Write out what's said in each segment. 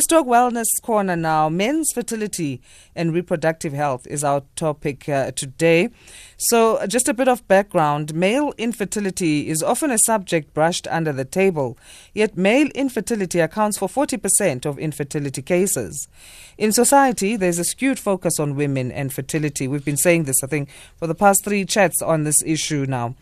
Let's talk Wellness Corner now. Men's fertility and reproductive health is our topic uh, today. So, just a bit of background male infertility is often a subject brushed under the table, yet, male infertility accounts for 40% of infertility cases. In society, there's a skewed focus on women and fertility. We've been saying this, I think, for the past three chats on this issue now.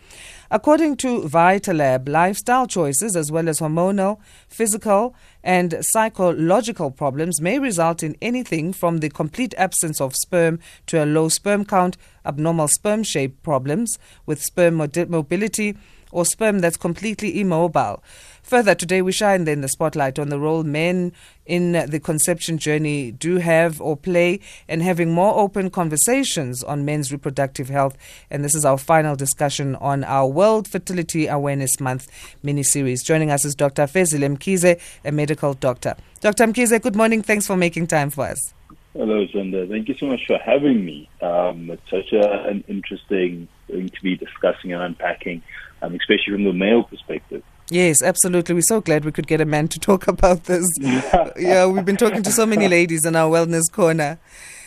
According to Vitalab, lifestyle choices as well as hormonal, physical, and psychological problems may result in anything from the complete absence of sperm to a low sperm count, abnormal sperm shape problems with sperm mobility, or sperm that's completely immobile. Further, today we shine then the spotlight on the role men in the conception journey do have or play and having more open conversations on men's reproductive health. And this is our final discussion on our World Fertility Awareness Month mini series. Joining us is Dr. Fezile Mkhize, a medical doctor. Dr. Mkhize, good morning. Thanks for making time for us. Hello, Zanda. Thank you so much for having me. Um, it's such a, an interesting thing to be discussing and unpacking, um, especially from the male perspective. Yes, absolutely. We're so glad we could get a man to talk about this. yeah, we've been talking to so many ladies in our wellness corner.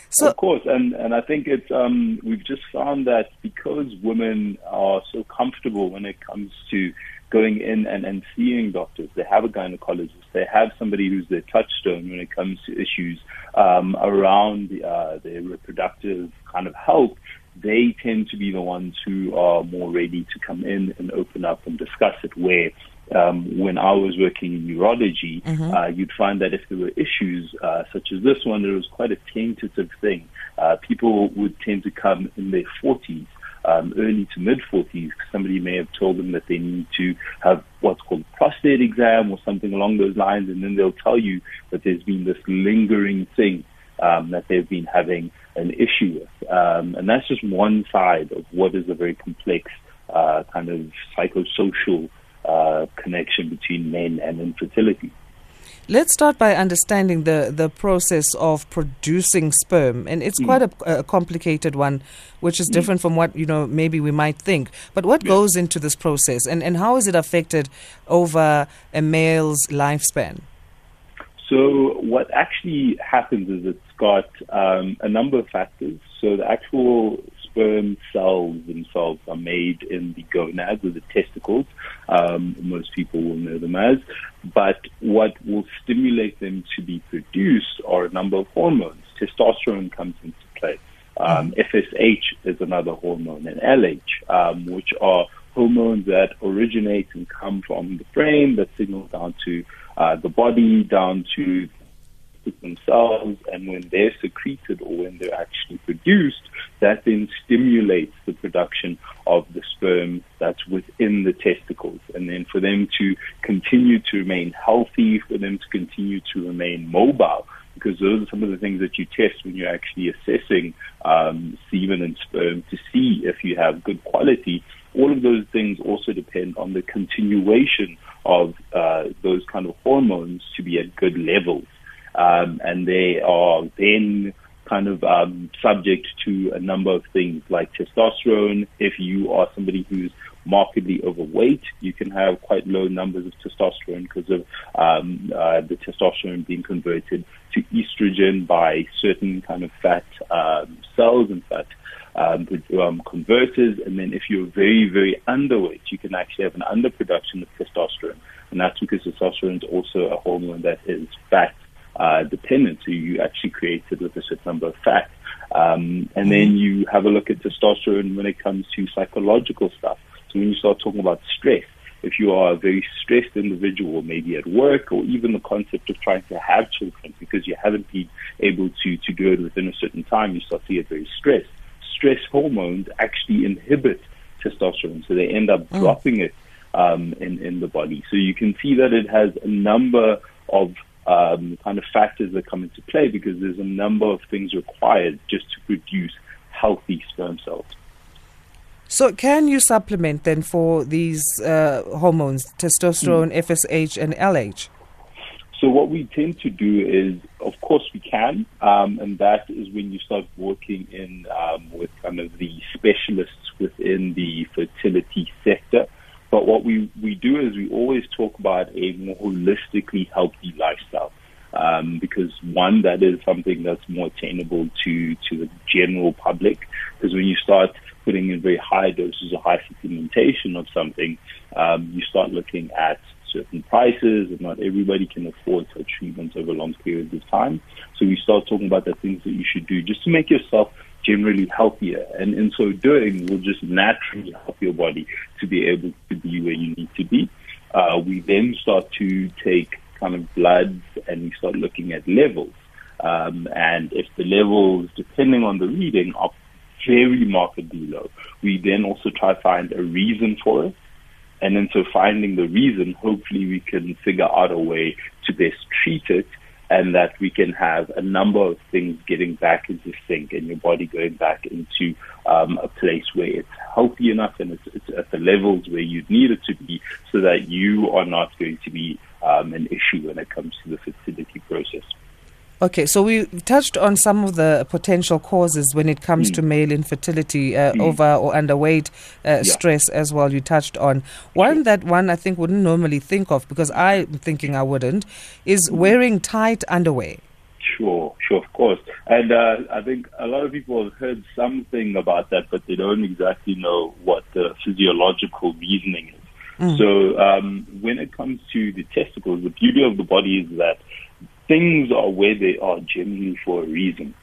So, of course, and and I think it's um, we've just found that because women are so comfortable when it comes to going in and, and seeing doctors, they have a gynecologist, they have somebody who's their touchstone when it comes to issues um, around uh, their reproductive kind of health they tend to be the ones who are more ready to come in and open up and discuss it. Where um, when I was working in neurology, mm-hmm. uh, you'd find that if there were issues uh, such as this one, it was quite a tentative thing. Uh, people would tend to come in their 40s. Um, early to mid 40s, somebody may have told them that they need to have what's called a prostate exam or something along those lines, and then they'll tell you that there's been this lingering thing um, that they've been having an issue with. Um, and that's just one side of what is a very complex uh, kind of psychosocial uh, connection between men and infertility. Let's start by understanding the, the process of producing sperm, and it's mm. quite a, a, complicated one, which is mm. different mm. from what you know maybe we might think. But what yeah. goes into this process, and, and how is it affected over a male's lifespan? So what actually happens is it's got um, a number of factors. So the actual sperm cells themselves are made in the gonads or the testicles. Um, most people will know them as. But what will stimulate them to be produced are a number of hormones. Testosterone comes into play. Um, FSH is another hormone, and LH, um, which are hormones that originate and come from the brain that signal down to uh, the body down to themselves, and when they're secreted or when they're actually produced, that then stimulates the production of the sperm that's within the testicles. And then for them to continue to remain healthy, for them to continue to remain mobile, because those are some of the things that you test when you're actually assessing um, semen and sperm to see if you have good quality. All of those things also depend on the continuation of uh, those kind of hormones to be at good levels. Um, and they are then kind of um, subject to a number of things like testosterone. If you are somebody who's markedly overweight, you can have quite low numbers of testosterone because of um, uh, the testosterone being converted to estrogen by certain kind of fat um, cells and fat um, um, converters. And then if you're very, very underweight, you can actually have an underproduction of testosterone. And that's because testosterone is also a hormone that is fat uh, dependent. So you actually create it with a certain number of fat. Um, and then mm-hmm. you have a look at testosterone when it comes to psychological stuff. So when you start talking about stress, if you are a very stressed individual, maybe at work, or even the concept of trying to have children because you haven't been able to, to do it within a certain time, you start to get very stressed stress hormones actually inhibit testosterone, so they end up mm. dropping it um, in in the body. So you can see that it has a number of um, kind of factors that come into play because there's a number of things required just to produce healthy sperm cells. So, can you supplement then for these uh, hormones, testosterone, mm. FSH, and LH? So what we tend to do is, of course, we can, um, and that is when you start working in um, with kind of the specialists within the fertility sector. But what we, we do is we always talk about a more holistically healthy lifestyle. Um, because one, that is something that's more attainable to, to the general public. Because when you start putting in very high doses or high supplementation of something, um, you start looking at certain prices, and not everybody can afford such treatments over long periods of time. So we start talking about the things that you should do just to make yourself generally healthier. And in so doing, will just naturally help your body to be able to be where you need to be. Uh, we then start to take kind of bloods and we start looking at levels. Um, and if the levels, depending on the reading, are very markedly low, we then also try to find a reason for it. And then so finding the reason, hopefully we can figure out a way to best treat it and that we can have a number of things getting back into sync and your body going back into um, a place where it's healthy enough and it's, it's, at the levels where you need it to be so that you are not going to be um, an issue when it comes to the fertility process. Okay, so we touched on some of the potential causes when it comes mm. to male infertility, uh, mm. over or underweight, uh, yeah. stress as well. You touched on one that one I think wouldn't normally think of because I'm thinking I wouldn't is mm. wearing tight underwear. Sure, sure, of course. And uh, I think a lot of people have heard something about that, but they don't exactly know what the physiological reasoning is. Mm. So um, when it comes to the testicles, the beauty of the body is that things are where they are generally for a reason.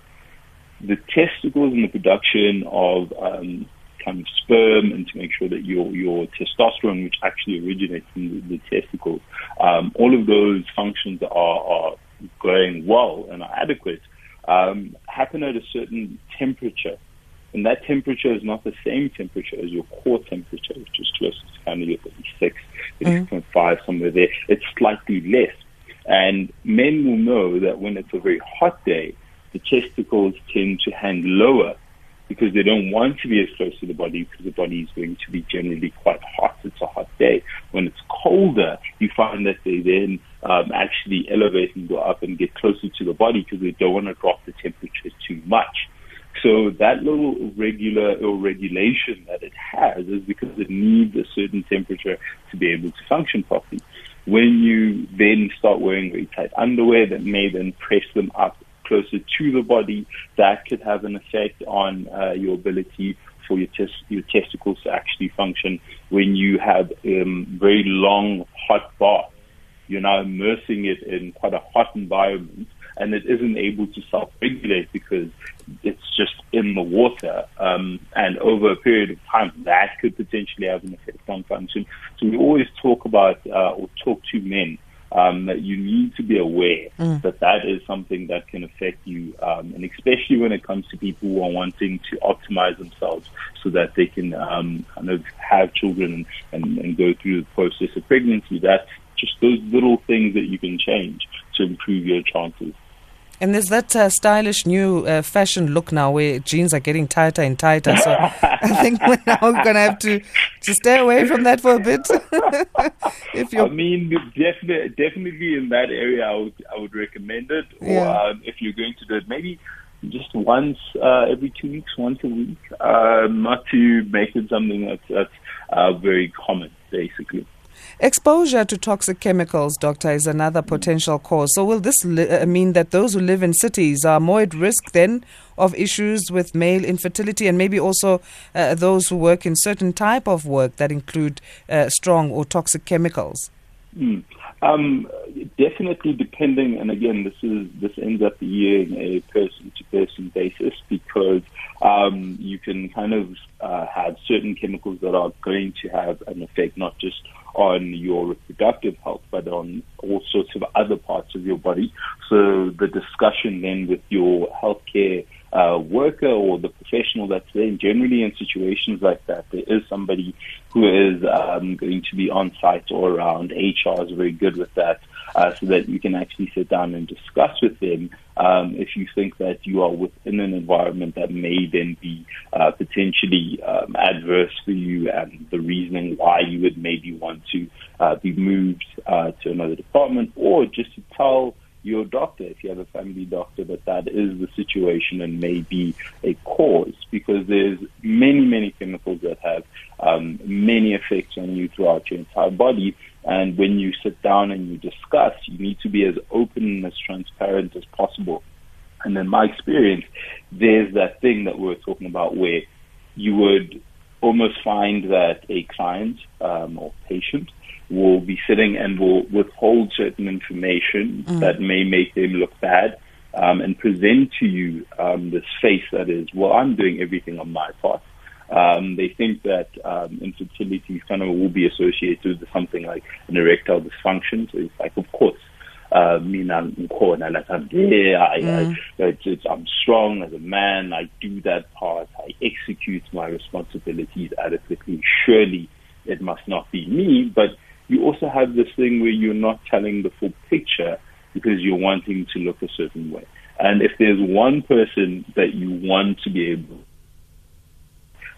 The testicles and the production of um, kind of sperm and to make sure that your your testosterone, which actually originates in the, the testicles, um, all of those functions are, are going well and are adequate, um, happen at a certain temperature. And that temperature is not the same temperature as your core temperature, which is close to kind of your 36, 36.5, mm. somewhere there. It's slightly less. And men will know that when it's a very hot day, the testicles tend to hang lower because they don't want to be as close to the body because the body is going to be generally quite hot. It's a hot day. When it's colder, you find that they then um, actually elevate and go up and get closer to the body because they don't want to drop the temperature too much. So that little regular or regulation that it has is because it needs a certain temperature to be able to function properly. When you then start wearing very tight underwear that may then press them up closer to the body, that could have an effect on uh, your ability for your, tes- your testicles to actually function. When you have um, very long hot baths, you're now immersing it in quite a hot environment and it isn't able to self-regulate because it's just in the water. Um, and over a period of time, that could potentially have an effect on function. So we always talk about uh, or talk to men um, that you need to be aware mm. that that is something that can affect you, um, and especially when it comes to people who are wanting to optimize themselves so that they can um, kind of have children and, and, and go through the process of pregnancy. That's just those little things that you can change to improve your chances. And there's that uh, stylish new uh, fashion look now where jeans are getting tighter and tighter. So I think we're now going to have to, to stay away from that for a bit. if you I mean, definitely, definitely in that area, I would, I would recommend it. Or yeah. um, if you're going to do it, maybe just once uh, every two weeks, once a week, uh, not to make it something that's, that's uh, very common, basically. Exposure to toxic chemicals, doctor, is another potential cause. So, will this li- uh, mean that those who live in cities are more at risk then of issues with male infertility, and maybe also uh, those who work in certain type of work that include uh, strong or toxic chemicals? Mm. Um, definitely depending, and again, this is this ends up being a person-to-person basis because um, you can kind of uh, have certain chemicals that are going to have an effect not just on your reproductive health, but on all sorts of other parts of your body. So the discussion then with your healthcare uh, worker or the professional that's there, generally in situations like that, there is somebody who is um, going to be on site or around. HR is very good with that, uh, so that you can actually sit down and discuss with them um, if you think that you are within an environment that may then be uh, potentially um, adverse for you and the reasoning why you would maybe want to uh, be moved uh, to another department or just to tell your doctor, if you have a family doctor, that that is the situation and may be a cause because there's many, many chemicals that have um, many effects on you throughout your entire body. And when you sit down and you discuss, you need to be as open and as transparent as possible. And in my experience, there's that thing that we were talking about where you would almost find that a client um, or patient will be sitting and will withhold certain information mm. that may make them look bad um, and present to you um, this face that is, well, I'm doing everything on my part. Um, they think that um, infertility kind of will be associated with something like an erectile dysfunction. So it's like, of course, uh, mina ngikhona like I'm there I, mm. I, it's, it's, I'm strong as a man I do that part I execute my responsibilities adequately surely it must not be me but you also have this thing where you're not telling the full picture because you're wanting to look a certain way and if there's one person that you want to be able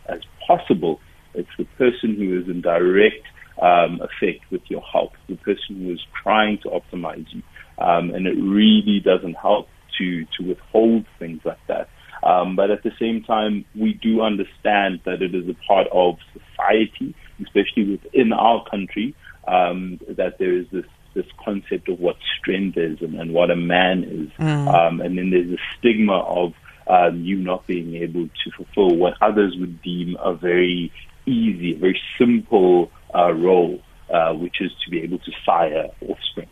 as possible it's the person who is in direct um, effect with your health, the person who is trying to optimize you. Um, and it really doesn't help to, to withhold things like that. Um, but at the same time, we do understand that it is a part of society, especially within our country, um, that there is this this concept of what strength is and, and what a man is. Mm. Um, and then there's a stigma of um, you not being able to fulfill what others would deem a very easy, very simple uh, role, uh, which is to be able to sire offspring.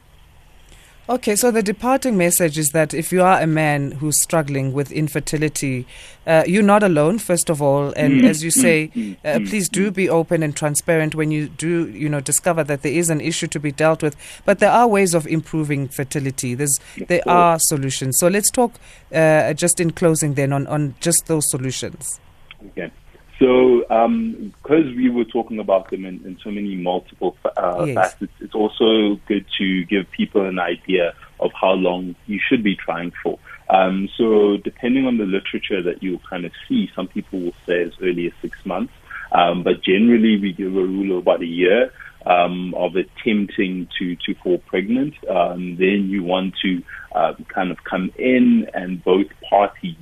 Okay, so the departing message is that if you are a man who's struggling with infertility, uh, you're not alone, first of all. And mm-hmm. as you say, mm-hmm. uh, mm-hmm. please do be open and transparent when you do, you know, discover that there is an issue to be dealt with. But there are ways of improving fertility. There's, there are solutions. So let's talk uh, just in closing then on, on just those solutions. Okay. So, because um, we were talking about them in, in so many multiple uh, yes. facets, it's also good to give people an idea of how long you should be trying for. Um, so, depending on the literature that you kind of see, some people will say as early as six months, um, but generally we give a rule of about a year. Um, of attempting to, to fall pregnant, um, then you want to uh, kind of come in and both parties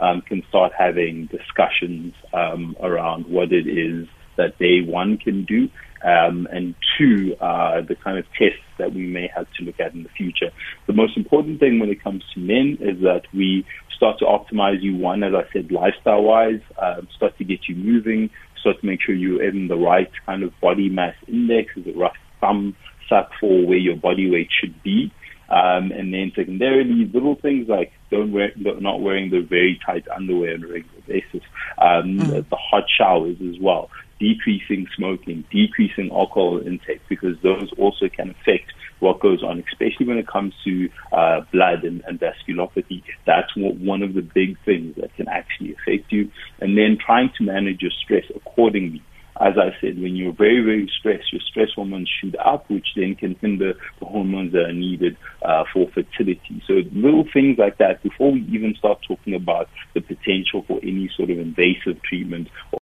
um, can start having discussions um, around what it is that they one can do, um, and two, uh, the kind of tests that we may have to look at in the future. The most important thing when it comes to men is that we start to optimize you. One, as I said, lifestyle wise, uh, start to get you moving, start to make sure you're in the right kind of body mass index, is a rough thumb suck for where your body weight should be. Um, and then secondarily, little things like don't wear, not wearing the very tight underwear on a regular basis, um, mm. the, the hot showers as well, decreasing smoking, decreasing alcohol intake, because those also can affect what goes on, especially when it comes to uh, blood and, and vasculopathy. That's one of the big things that can actually affect you. And then trying to manage your stress accordingly as I said, when you're very, very stressed, your stress hormones shoot up, which then can hinder the hormones that are needed uh, for fertility. So little things like that, before we even start talking about the potential for any sort of invasive treatment